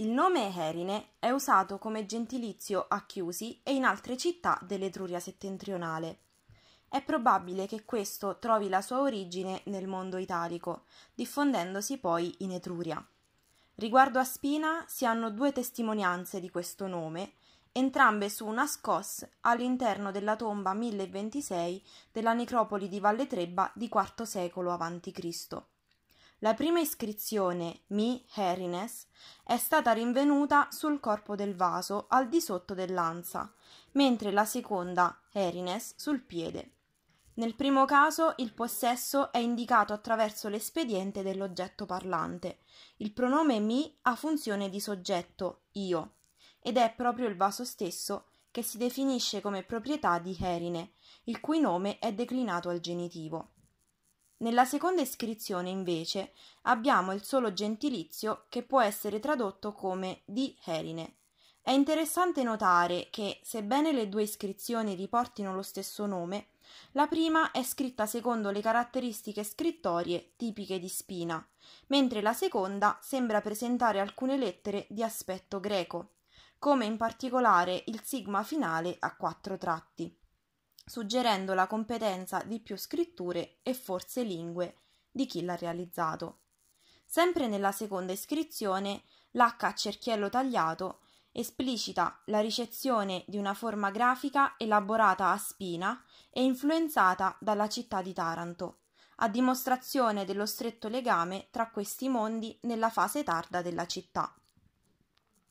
Il nome Erine è usato come gentilizio a Chiusi e in altre città dell'Etruria settentrionale. È probabile che questo trovi la sua origine nel mondo italico, diffondendosi poi in Etruria. Riguardo a Spina si hanno due testimonianze di questo nome, entrambe su una scos all'interno della tomba 1026 della necropoli di Valle Trebba di IV secolo a.C. La prima iscrizione, Mi Herines, è stata rinvenuta sul corpo del vaso al di sotto dell'ansa, mentre la seconda, Herines, sul piede. Nel primo caso il possesso è indicato attraverso l'espediente dell'oggetto parlante. Il pronome mi ha funzione di soggetto, io, ed è proprio il vaso stesso che si definisce come proprietà di Erine, il cui nome è declinato al genitivo. Nella seconda iscrizione, invece, abbiamo il solo gentilizio che può essere tradotto come di Erine. È interessante notare che, sebbene le due iscrizioni riportino lo stesso nome, la prima è scritta secondo le caratteristiche scrittorie tipiche di Spina, mentre la seconda sembra presentare alcune lettere di aspetto greco come in particolare il sigma finale a quattro tratti, suggerendo la competenza di più scritture e forse lingue di chi l'ha realizzato. Sempre nella seconda iscrizione, l'H a cerchiello tagliato esplicita la ricezione di una forma grafica elaborata a spina e influenzata dalla città di Taranto, a dimostrazione dello stretto legame tra questi mondi nella fase tarda della città.